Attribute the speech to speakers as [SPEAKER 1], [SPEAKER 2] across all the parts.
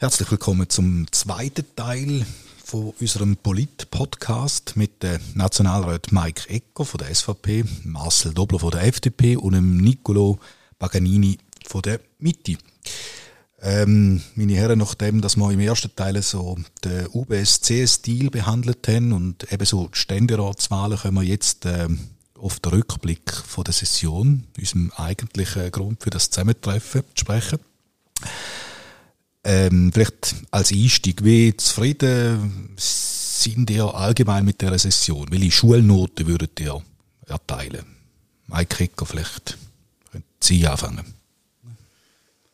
[SPEAKER 1] Herzlich willkommen zum zweiten Teil von unserem Polit-Podcast mit dem Nationalrat Mike Ecker von der SVP, Marcel Dobler von der FDP und dem Nicolo Paganini von der Mitte. Ähm, meine Herren, nachdem dass wir im ersten Teil so den UBS-CS-Deal behandelt haben und ebenso die Ständeratswahlen, können wir jetzt ähm, auf den Rückblick von der Session, unserem eigentlichen Grund für das Zusammentreffen, sprechen. Ähm, vielleicht als Einstieg, wie zufrieden sind ihr allgemein mit der Session? Welche Schulnoten würdet ihr erteilen? Mike Kicker, vielleicht können Sie anfangen.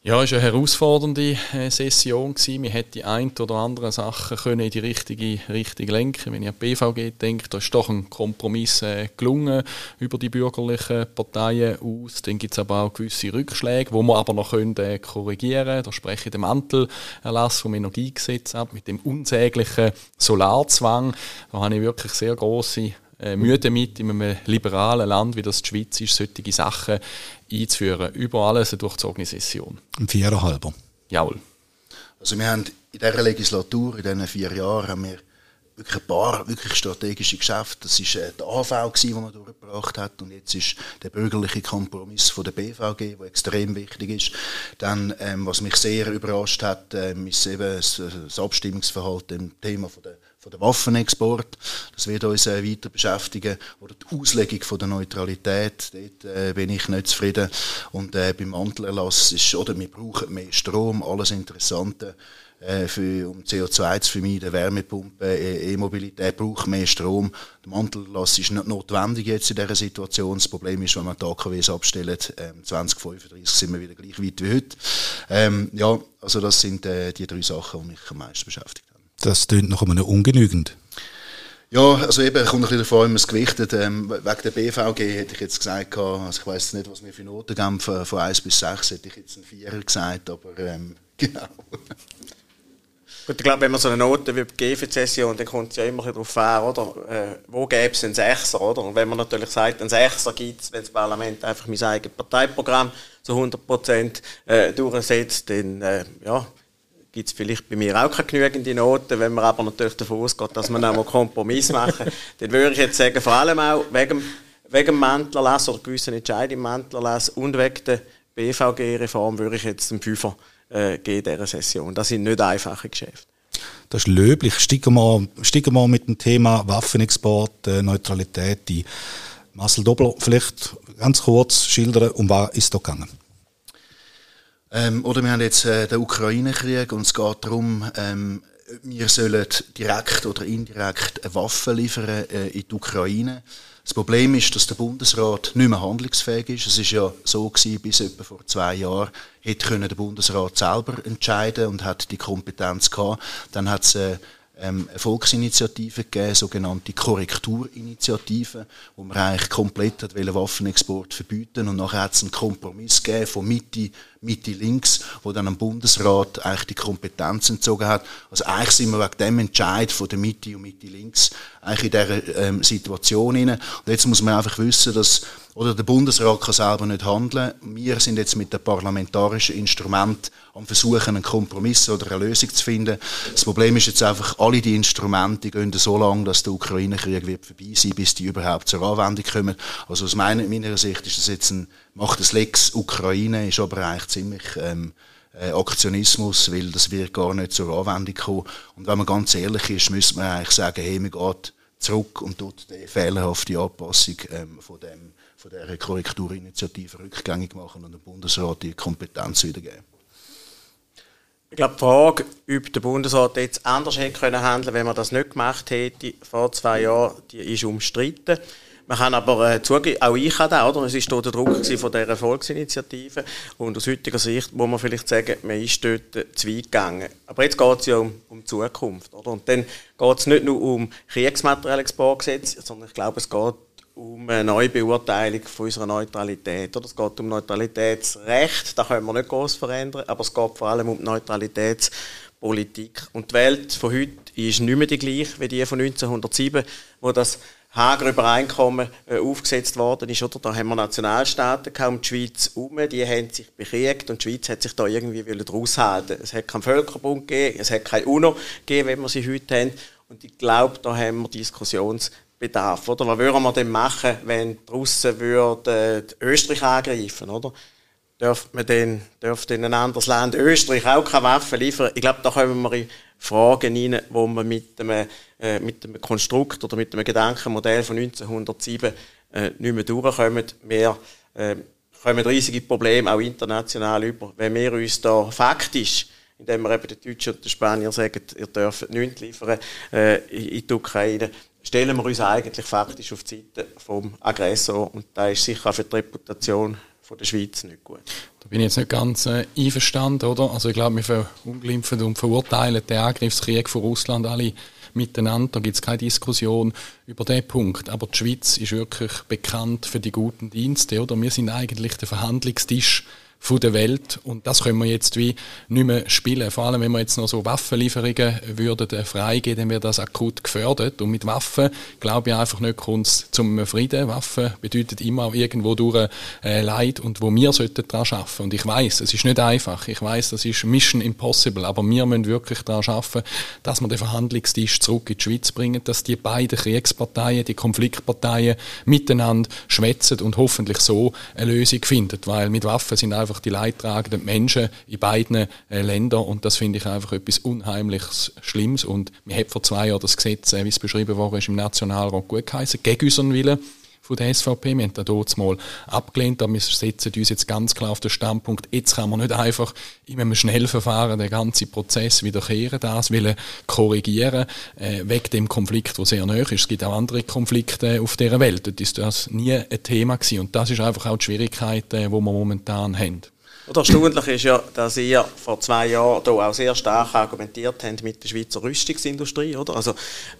[SPEAKER 2] Ja, es war eine herausfordernde äh, Session. Gewesen. Wir hätten die ein oder andere Sachen in die richtige Richtung lenken Wenn ich an die BVG denke, da ist doch ein Kompromiss äh, gelungen über die bürgerlichen Parteien aus. Dann gibt es aber auch gewisse Rückschläge, wo wir aber noch äh, korrigieren können. Da spreche ich den Mantelerlass vom Energiegesetz ab mit dem unsäglichen Solarzwang. Da habe ich wirklich sehr große Mühe damit, in einem liberalen Land wie das die Schweiz ist, solche Sachen einzuführen. Über alles eine durchzogene Session.
[SPEAKER 1] Ein Viererhalber.
[SPEAKER 2] Jawohl.
[SPEAKER 3] Also wir haben in dieser Legislatur, in diesen vier Jahren, haben wir wirklich ein paar wirklich strategische Geschäfte. Das war äh, der AV, den man durchgebracht hat. Und jetzt ist der bürgerliche Kompromiss von der BVG, der extrem wichtig ist. Dann, ähm, was mich sehr überrascht hat, ähm, ist eben das, das Abstimmungsverhalten im Thema von der von der Waffenexport. Das wird uns äh, weiter beschäftigen. Oder die Auslegung von der Neutralität. Dort äh, bin ich nicht zufrieden. Und äh, beim Mantelerlass ist, oder wir brauchen mehr Strom, alles Interessante. Äh, für, um CO2 zu vermeiden, Wärmepumpe, äh, E-Mobilität braucht mehr Strom. Der Mantelerlass ist nicht notwendig jetzt in dieser Situation. Das Problem ist, wenn man die AKWs abstellt, äh, 2035 sind wir wieder gleich weit wie heute. Ähm, ja, also das sind äh, die drei Sachen, die mich am meisten beschäftigen.
[SPEAKER 1] Das klingt nach einem ungenügend.
[SPEAKER 3] Ja, also eben, kommt ein bisschen davon, wie man es gewichtet. Ähm, wegen der BVG hätte ich jetzt gesagt, also ich weiß nicht, was wir für Noten geben, von, von 1 bis 6 hätte ich jetzt einen Vierer gesagt, aber ähm, genau.
[SPEAKER 4] Gut, ich glaube, wenn man so eine Note wie geben für die Session, dann kommt es ja immer darauf an, oder? Äh, wo gäbe es einen Sechser, oder? Und wenn man natürlich sagt, einen Sechser gibt es, wenn das Parlament einfach mein eigenes Parteiprogramm zu 100 Prozent äh, durchsetzt, dann, äh, ja, gibt es vielleicht bei mir auch keine genügende Noten. Wenn man aber natürlich davon ausgeht, dass man auch mal Kompromiss machen, dann würde ich jetzt sagen, vor allem auch wegen, wegen dem Mantlerlass oder gewissen Entscheidungen im Mantlerlass und wegen der BVG-Reform würde ich jetzt einen Fünfer äh, geben dieser Session. Das sind nicht einfache Geschäfte.
[SPEAKER 1] Das ist löblich. Steigen wir, steigen wir mit dem Thema Waffenexport, äh, Neutralität ein. Marcel Dobler, vielleicht ganz kurz schildern, um was ist da gegangen?
[SPEAKER 3] Ähm, oder wir haben jetzt äh, den Ukraine-Krieg und es geht darum, ähm, wir sollen direkt oder indirekt eine Waffe liefern äh, in die Ukraine. Das Problem ist, dass der Bundesrat nicht mehr handlungsfähig ist. Es ist ja so gewesen, bis etwa vor zwei Jahren hätte der Bundesrat selber entscheiden und hat die Kompetenz gehabt. Dann hat es äh, ähm, eine Volksinitiative gegeben, sogenannte Korrekturinitiative, wo man eigentlich komplett hat Waffenexport verbieten und nachher hat es einen Kompromiss gegeben von Mitte, Mitte links, wo dann am Bundesrat eigentlich die Kompetenz entzogen hat. Also eigentlich sind wir wegen dem Entscheid von der Mitte und Mitte links eigentlich in dieser ähm, Situation hinein. Und jetzt muss man einfach wissen, dass oder der Bundesrat kann selber nicht handeln. Wir sind jetzt mit dem parlamentarischen Instrument am Versuchen, einen Kompromiss oder eine Lösung zu finden. Das Problem ist jetzt einfach, alle die Instrumente gehen so lange, dass der Ukraine-Krieg wird vorbei sein, bis die überhaupt zur Anwendung kommen. Also aus meiner, meiner Sicht ist das jetzt ein, macht das Lex Ukraine, ist aber eigentlich ziemlich, ähm, äh, Aktionismus, weil das wird gar nicht zur Anwendung kommen. Und wenn man ganz ehrlich ist, müsste man eigentlich sagen, hey, man geht zurück und tut die fehlerhafte Anpassung ähm, von dem von dieser Korrekturinitiative rückgängig machen und dem Bundesrat die Kompetenz wiedergeben.
[SPEAKER 4] Ich glaube, die Frage, ob der Bundesrat jetzt anders hätte können handeln wenn man das nicht gemacht hätte vor zwei Jahren, die ist umstritten. Man kann aber äh, zugeben, auch ich habe das, oder? Es war der Druck von dieser Volksinitiative. Und aus heutiger Sicht muss man vielleicht sagen, man ist dort zu weit gegangen. Aber jetzt geht es ja um, um Zukunft, oder? Und dann geht es nicht nur um Kriegsmaterialexportgesetz, sondern ich glaube, es geht um eine Neubeurteilung von unserer Neutralität. Oder es geht um Neutralitätsrecht, da können wir nicht groß verändern, aber es geht vor allem um Neutralitätspolitik. Und die Welt von heute ist nicht mehr die gleiche wie die von 1907, wo das Hager Übereinkommen äh, aufgesetzt worden ist, oder? Da haben wir Nationalstaaten kaum die Schweiz um, die haben sich bekriegt und die Schweiz hat sich da irgendwie draus halten. Es hat keinen Völkerbund gegeben, es hat keine UNO gegeben, wenn wir sie heute haben. Und ich glaube, da haben wir Diskussionsbedarf, oder? Was würden wir denn machen, wenn die Russen würden Österreich angreifen, oder? Dürfte man denn, dürfte in ein anderes Land Österreich auch keine Waffen liefern? Ich glaube, da kommen wir in Fragen rein, wo man mit einem, äh, mit einem Konstrukt oder mit einem Gedankenmodell von 1907 äh, nicht mehr durchkommen. Wir äh, kommen riesige Probleme auch international über, wenn wir uns da faktisch indem wir eben den Deutschen und den Spaniern sagen, ihr dürft nichts liefern äh, in die Ukraine, stellen wir uns eigentlich faktisch auf die Seite vom Aggressor und da ist sicher auch für die Reputation von der Schweiz nicht gut.
[SPEAKER 2] Da bin ich jetzt nicht ganz äh, einverstanden, oder? Also ich glaube, wir verunglimpfen und verurteilen den Angriffskrieg von Russland alle miteinander. Da gibt es keine Diskussion über den Punkt. Aber die Schweiz ist wirklich bekannt für die guten Dienste, oder? Wir sind eigentlich der Verhandlungstisch von der Welt und das können wir jetzt wie nicht mehr spielen. Vor allem, wenn wir jetzt noch so Waffenlieferungen würden äh, freigeben, dann wäre das akut gefördert und mit Waffen glaube ich einfach nicht kommt zum Frieden. Waffen bedeutet immer auch irgendwo durch äh, Leid und wo wir sollten daran arbeiten. Und ich weiß, es ist nicht einfach. Ich weiß, das ist Mission Impossible, aber wir müssen wirklich daran arbeiten, dass wir den Verhandlungstisch zurück in die Schweiz bringen, dass die beiden Kriegsparteien, die Konfliktparteien miteinander schwätzen und hoffentlich so eine Lösung finden, weil mit Waffen sind einfach die leidtragenden Menschen in beiden äh, Ländern. Und das finde ich einfach etwas unheimlich Schlimmes. Und wir haben vor zwei Jahren das Gesetz, äh, wie es beschrieben worden ist, im Nationalrat gut geheißen, gegen unseren Willen von der SVP. Wir haben das mal abgelehnt, aber wir setzen uns jetzt ganz klar auf den Standpunkt, jetzt kann man nicht einfach in einem Schnellverfahren den ganzen Prozess wiederkehren, das will korrigieren, äh, wegen dem Konflikt, der sehr nahe ist. Es gibt auch andere Konflikte auf dieser Welt, dort ist das nie ein Thema gewesen und das ist einfach auch die Schwierigkeit, die wir momentan haben.
[SPEAKER 4] Oder erstaunlich ist ja, dass ihr vor zwei Jahren hier auch sehr stark argumentiert habt mit der Schweizer Rüstungsindustrie. Oder? Also,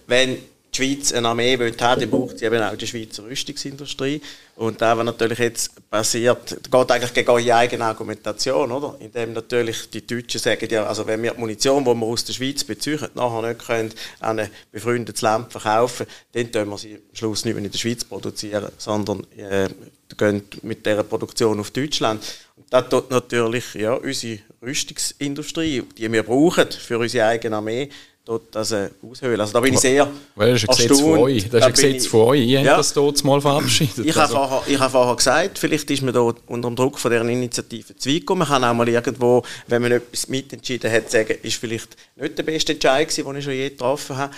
[SPEAKER 4] wenn die Schweiz eine Armee will haben, dann braucht sie eben auch die Schweizer Rüstungsindustrie. Und da, was natürlich jetzt passiert, geht eigentlich gegen eure eigene Argumentation, oder? Indem natürlich die Deutschen sagen, ja, also wenn wir die Munition, die wir aus der Schweiz beziehen, nachher nicht können an ein befreundetes Land verkaufen, dann können wir sie am Schluss nicht mehr in der Schweiz produzieren, sondern äh, gehen mit dieser Produktion auf Deutschland. Das tut natürlich ja, unsere Rüstungsindustrie, die wir brauchen für unsere eigene Armee, dort das äh, aushöhlen. Also da bin ich sehr
[SPEAKER 2] well, Das ist ein Gesetz von euch. Das ist ein Gesetz von euch. Ihr ja. habt das dort mal verabschiedet.
[SPEAKER 4] Ich also. habe vorher, hab vorher gesagt, vielleicht ist man da unter dem Druck von dieser Initiative zu weit gekommen. Man kann auch mal irgendwo, wenn man etwas mitentschieden hat, sagen, ist vielleicht nicht der beste Entscheid gewesen, den ich schon je getroffen habe.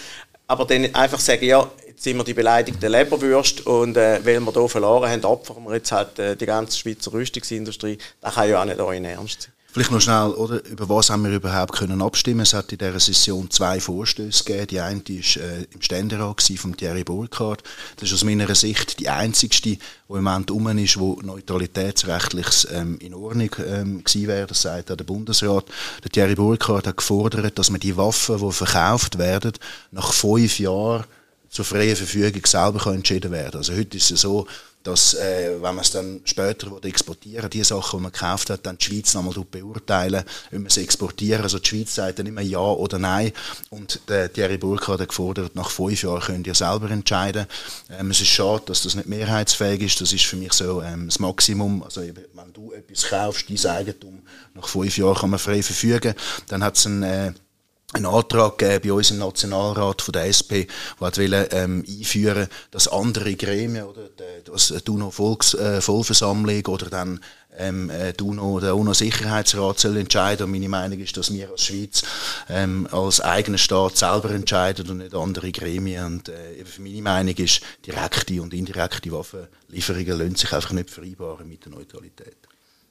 [SPEAKER 4] Aber dann einfach sagen, ja, jetzt sind wir die beleidigten Leberwürste und äh, weil wir hier verloren haben, opfern wir jetzt halt äh, die ganze Schweizer Rüstungsindustrie. Das kann ja auch nicht euer Ernst sein.
[SPEAKER 3] Vielleicht noch schnell, oder, über was haben wir überhaupt können abstimmen Es hat in dieser Session zwei Vorstöße gegeben. Die eine war äh, im Ständerat von Thierry Burkhardt. Das ist aus meiner Sicht die einzigste, die im Moment um ist, wo neutralitätsrechtlich ähm, in Ordnung ähm, gewesen wäre. Das sagt auch der Bundesrat. Der Thierry Burkhardt hat gefordert, dass man die Waffen, die verkauft werden, nach fünf Jahren zur freien Verfügung selber entschieden werden. Also heute ist es so, dass, äh, wenn man es dann später exportieren die Sachen, die man gekauft hat, dann die Schweiz nochmal beurteilen, wenn man sie exportieren. Also die Schweiz sagt dann immer Ja oder Nein. Und der Thierry Burkhardt hat gefordert, nach fünf Jahren könnt ihr selber entscheiden. Ähm, es ist schade, dass das nicht mehrheitsfähig ist. Das ist für mich so ähm, das Maximum. Also wenn du etwas kaufst, dein Eigentum, nach fünf Jahren kann man frei verfügen. Dann hat es ein äh, einen Antrag gegeben bei uns im Nationalrat von der SP, der wollte ähm, einführen, dass andere Gremien oder das die UNO Volks, äh, Vollversammlung oder dann ähm, äh, die UNO, der UNO Sicherheitsrat soll entscheiden. Und meine Meinung ist, dass wir als Schweiz ähm, als eigener Staat selber entscheiden und nicht andere Gremien. Und äh, meine Meinung ist, direkte und indirekte Waffenlieferungen lassen sich einfach nicht vereinbaren mit der Neutralität.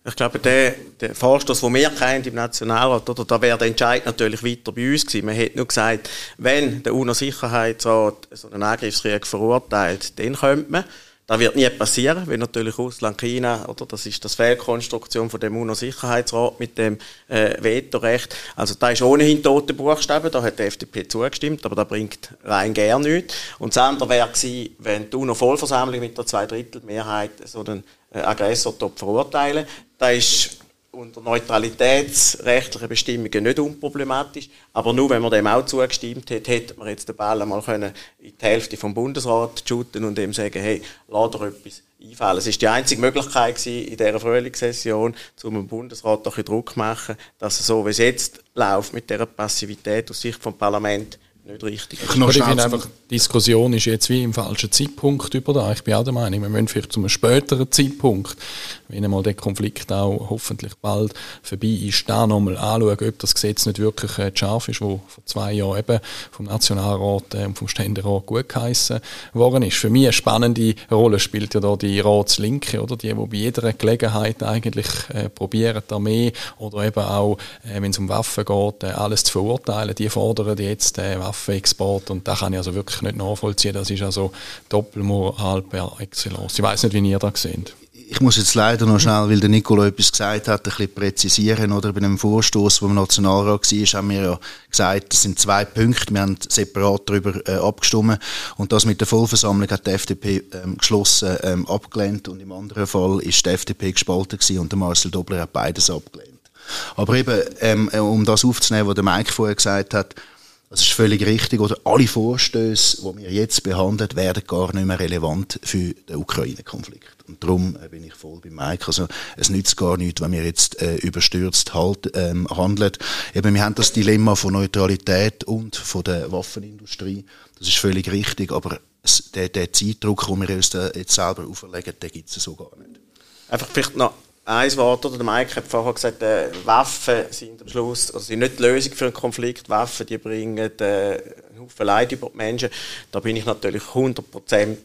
[SPEAKER 4] Ich glaube, der, der Vorstoß, den wir kennen im Nationalrat, oder, da wäre der Entscheid natürlich weiter bei uns gewesen. Man hätte nur gesagt, wenn der UNO-Sicherheitsrat so einen Angriffskrieg verurteilt, dann könnte man. Das wird nie passieren, weil natürlich Russland, China, oder das ist das Fehlkonstruktion von dem UNO-Sicherheitsrat mit dem äh, Vetorecht. Also da ist ohnehin tote Buchstaben, da hat die FDP zugestimmt, aber da bringt rein gar nichts. Und das andere wäre gewesen, wenn die UNO-Vollversammlung mit der Zweidrittelmehrheit so einen äh, Aggressor verurteilen. Da ist unter neutralitätsrechtlichen Bestimmungen nicht unproblematisch. Aber nur wenn man dem auch zugestimmt hat, hätte man jetzt den Ball einmal in die Hälfte vom Bundesrat shooten und dem sagen, hey, lass dir etwas einfallen. Es ist die einzige Möglichkeit gewesen, in dieser Frühlingssession, um dem Bundesrat doch Druck zu machen, dass er so, wie es jetzt läuft, mit dieser Passivität aus Sicht vom Parlament, nicht richtig.
[SPEAKER 2] Ich, ich finde einfach, die Diskussion ist jetzt wie im falschen Zeitpunkt über da. Ich bin auch der Meinung, wir müssen vielleicht zu einem späteren Zeitpunkt, wenn einmal der Konflikt auch hoffentlich bald vorbei ist, da nochmal anschauen, ob das Gesetz nicht wirklich äh, scharf ist, wo vor zwei Jahren eben vom Nationalrat äh, und vom Ständerat gut geheissen worden ist. Für mich eine spannende Rolle spielt ja da die Ratslinke, oder? Die, die bei jeder Gelegenheit eigentlich äh, probieren, die Armee oder eben auch, äh, wenn es um Waffen geht, äh, alles zu verurteilen. Die fordern jetzt äh, Waffen Waffenexport und da kann ich also wirklich nicht nachvollziehen. Das ist also Doppelmoral per excellence. Ich weiß nicht, wie ihr das seht
[SPEAKER 3] ich muss jetzt leider noch schnell, weil der Nicolo etwas gesagt hat, ein bisschen präzisieren. Oder bei einem Vorstoß, wo im Nationalrat war, haben wir ja gesagt, das sind zwei Punkte. Wir haben separat darüber äh, abgestimmt. Und das mit der Vollversammlung hat die FDP ähm, geschlossen ähm, abgelehnt. Und im anderen Fall ist die FDP gespalten gewesen und der Marcel Dobler hat beides abgelehnt. Aber eben, ähm, um das aufzunehmen, was der Mike vorher gesagt hat, das ist völlig richtig. Oder alle Vorstöße, die wir jetzt behandeln, werden gar nicht mehr relevant für den Ukraine-Konflikt. Und darum äh, bin ich voll bei Mike. Also, es nützt gar nichts, wenn wir jetzt äh, überstürzt halt, ähm, handeln. Eben, wir haben das Dilemma von Neutralität und von der Waffenindustrie. Das ist völlig richtig. Aber es, der, der Zeitdruck, den wir uns jetzt selber auferlegen, den gibt es so gar nicht.
[SPEAKER 4] Einfach vielleicht noch ein Wort, oder der Mike hat vorher gesagt, äh, Waffen sind am Schluss, also sind nicht die Lösung für einen Konflikt. Waffen, die bringen äh, einen Haufen Leid über die Menschen. Da bin ich natürlich 100%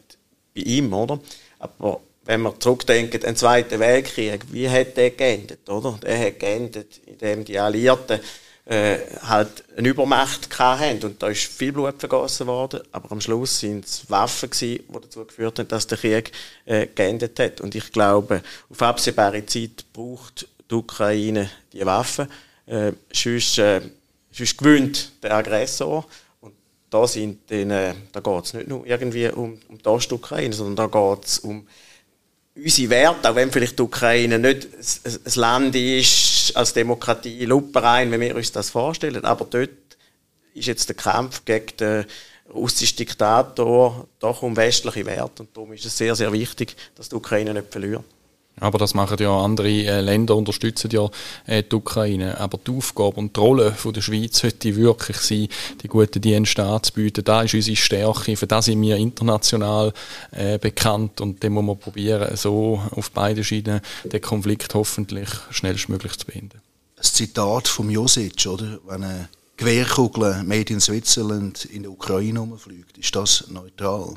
[SPEAKER 4] bei ihm, oder? Aber wenn wir zurückdenken, den Zweiten Weltkrieg, wie hat der geendet, oder? Der hat geendet, indem die Alliierten äh, halt eine Übermacht hatten und da ist viel Blut vergossen worden, aber am Schluss sind es Waffen gewesen, die dazu geführt haben, dass der Krieg äh, geendet hat. Und ich glaube, auf absehbare Zeit braucht die Ukraine die Waffen, äh, sonst, äh, sonst gewinnt der Aggressor. Und da, äh, da geht es nicht nur irgendwie um, um die Ostukraine, sondern da geht es um unsere Werte, auch wenn vielleicht die Ukraine nicht ein Land ist als Demokratie luperein, wenn wir uns das vorstellen, aber dort ist jetzt der Kampf gegen den russischen Diktator doch um westliche Werte und darum ist es sehr, sehr wichtig, dass die Ukraine nicht verliert.
[SPEAKER 2] Aber das machen ja andere äh, Länder, unterstützen ja äh, die Ukraine. Aber die Aufgabe und die Rolle von der Schweiz sollte wirklich sein, die guten Dienste anzubieten. Da ist unsere Stärke, für das sind wir international äh, bekannt und dann muss man probieren, so auf beiden Seiten den Konflikt hoffentlich schnellstmöglich zu beenden.
[SPEAKER 3] Das Zitat von Josic, oder? Wenn eine Gewehrkugel made in Switzerland in der Ukraine umfliegt, ist das neutral?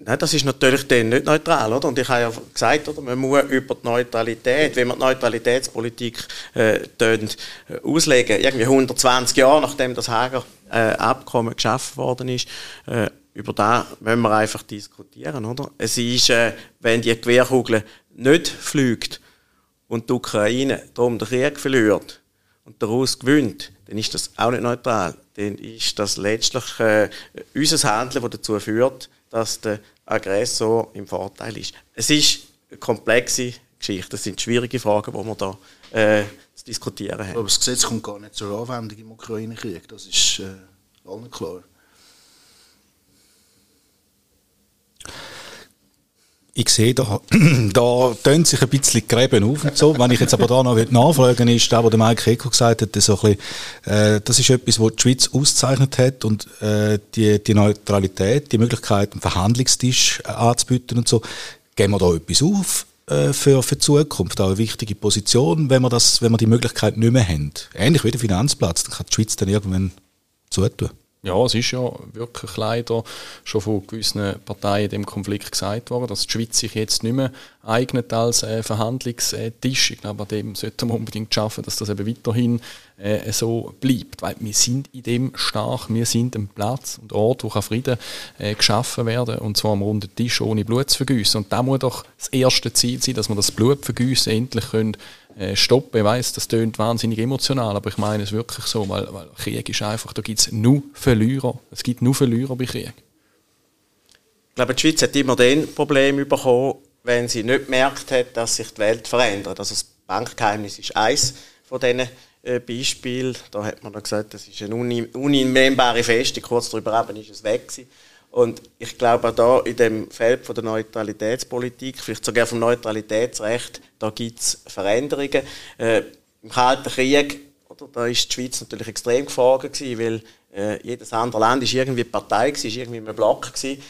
[SPEAKER 4] Nein, das ist natürlich dann nicht neutral, oder? Und ich habe ja gesagt, oder, man muss über die Neutralität, wenn man die Neutralitätspolitik äh, äh auslegen, irgendwie 120 Jahre nachdem das Hager äh, Abkommen geschaffen worden ist, äh, über da müssen wir einfach diskutieren, oder? Es ist, äh, wenn die Gewehrkugel nicht fliegt und die Ukraine darum den Krieg verliert und der Russ gewinnt, dann ist das auch nicht neutral. Dann ist das letztlich äh, unser Handeln, das dazu führt, dass der Aggressor im Vorteil ist. Es ist eine komplexe Geschichte. Das sind schwierige Fragen, die wir da äh, zu diskutieren haben.
[SPEAKER 3] Aber das Gesetz kommt gar nicht zur Anwendung im Ukraine-Krieg. Das ist äh, allen klar.
[SPEAKER 1] Ich sehe, da, da tönt sich ein bisschen Gräben auf und so. Wenn ich jetzt aber da noch nachfragen ist, da, was der Mike Eko gesagt hat, so ein bisschen, äh, das ist etwas, was die Schweiz auszeichnet hat und äh, die, die Neutralität, die Möglichkeit, einen Verhandlungstisch äh, anzubieten und so, geben wir da etwas auf äh, für, für die Zukunft, auch eine wichtige Position, wenn wir, das, wenn wir die Möglichkeit nicht mehr haben. Ähnlich wie der Finanzplatz, dann kann die Schweiz dann irgendwann zutun.
[SPEAKER 2] Ja, es ist ja wirklich leider schon von gewissen Parteien dem Konflikt gesagt worden, dass die Schweiz sich jetzt nicht mehr eignet als äh, Verhandlungstisch. Ich glaube, an dem sollten wir unbedingt schaffen, dass das eben weiterhin äh, so bleibt. Weil wir sind in dem stark, wir sind ein Platz und Ort, wo Frieden äh, geschaffen werden und zwar am runden Tisch ohne Blut zu vergüssen. Und da muss doch das erste Ziel sein, dass wir das Blutvergüssen endlich können äh, stoppen. Ich weiss, das tönt wahnsinnig emotional, aber ich meine es wirklich so, weil, weil Krieg ist einfach, da gibt es nur Verlierer. Es gibt nur Verlierer bei Krieg.
[SPEAKER 4] Ich glaube, die Schweiz hat immer dann Problem bekommen, wenn sie nicht gemerkt hat, dass sich die Welt verändert. Also das Bankgeheimnis ist eins von diesen äh, Beispielen. Da hat man gesagt, das ist eine uninnehmbare Feste. Kurz darüber ist es weg gewesen. Und ich glaube auch da in dem Feld von der Neutralitätspolitik, vielleicht sogar vom Neutralitätsrecht, da gibt es Veränderungen. Äh, Im Kalten Krieg, oder, da ist die Schweiz natürlich extrem gefragt gewesen, weil äh, jedes andere Land ist irgendwie Partei gewesen, ist irgendwie ein Block gewesen.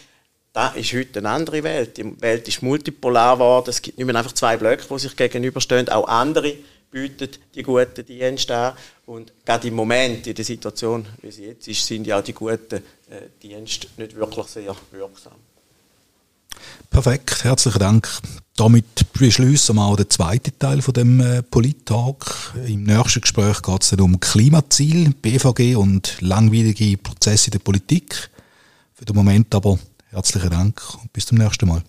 [SPEAKER 4] Das ist heute eine andere Welt. Die Welt ist multipolar geworden. Es gibt nicht mehr einfach zwei Blöcke, die sich gegenüberstehen. Auch andere bieten die guten Dienste an. Und gerade im Moment, in der Situation, wie sie jetzt ist, sind ja auch die guten äh, Dienste nicht wirklich sehr wirksam.
[SPEAKER 1] Perfekt, herzlichen Dank. Damit beschließen wir auch den zweiten Teil von dem äh, Polit-Talk. Im nächsten Gespräch geht es um Klimaziel, BVG und langwierige Prozesse der Politik. Für den Moment aber herzlichen Dank und bis zum nächsten Mal.